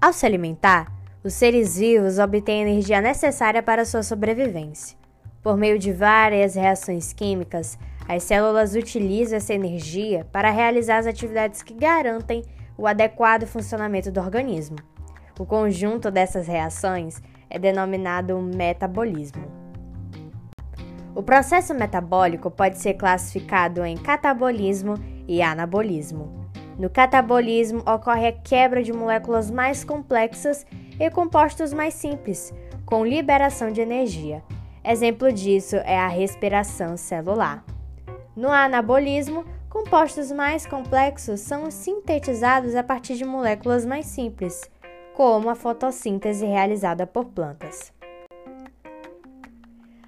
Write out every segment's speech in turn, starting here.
Ao se alimentar, os seres vivos obtêm a energia necessária para sua sobrevivência. Por meio de várias reações químicas, as células utilizam essa energia para realizar as atividades que garantem o adequado funcionamento do organismo. O conjunto dessas reações é denominado metabolismo. O processo metabólico pode ser classificado em catabolismo e anabolismo. No catabolismo ocorre a quebra de moléculas mais complexas e compostos mais simples, com liberação de energia. Exemplo disso é a respiração celular. No anabolismo, compostos mais complexos são sintetizados a partir de moléculas mais simples, como a fotossíntese realizada por plantas.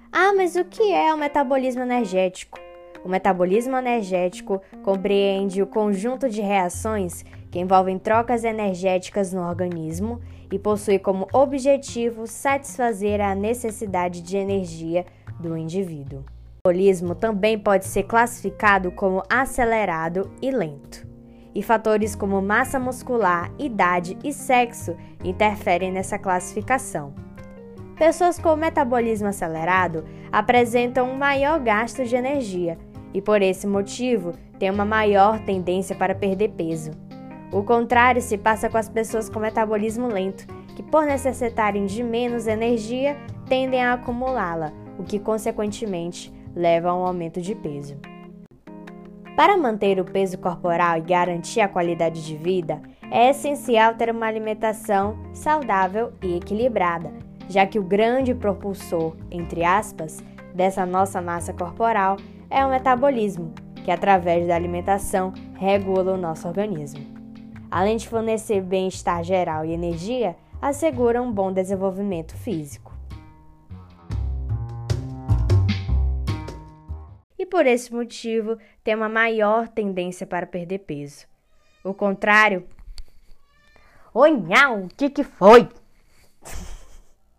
Ah, mas o que é o metabolismo energético? O metabolismo energético compreende o conjunto de reações que envolvem trocas energéticas no organismo e possui como objetivo satisfazer a necessidade de energia do indivíduo. O metabolismo também pode ser classificado como acelerado e lento. E fatores como massa muscular, idade e sexo interferem nessa classificação. Pessoas com metabolismo acelerado apresentam um maior gasto de energia e, por esse motivo, têm uma maior tendência para perder peso. O contrário se passa com as pessoas com metabolismo lento, que, por necessitarem de menos energia, tendem a acumulá-la, o que, consequentemente, leva a um aumento de peso. Para manter o peso corporal e garantir a qualidade de vida, é essencial ter uma alimentação saudável e equilibrada, já que o grande propulsor, entre aspas, dessa nossa massa corporal é o metabolismo, que através da alimentação regula o nosso organismo além de fornecer bem-estar geral e energia, assegura um bom desenvolvimento físico. E por esse motivo, tem uma maior tendência para perder peso. O contrário. Oi, nhau, o que, que foi?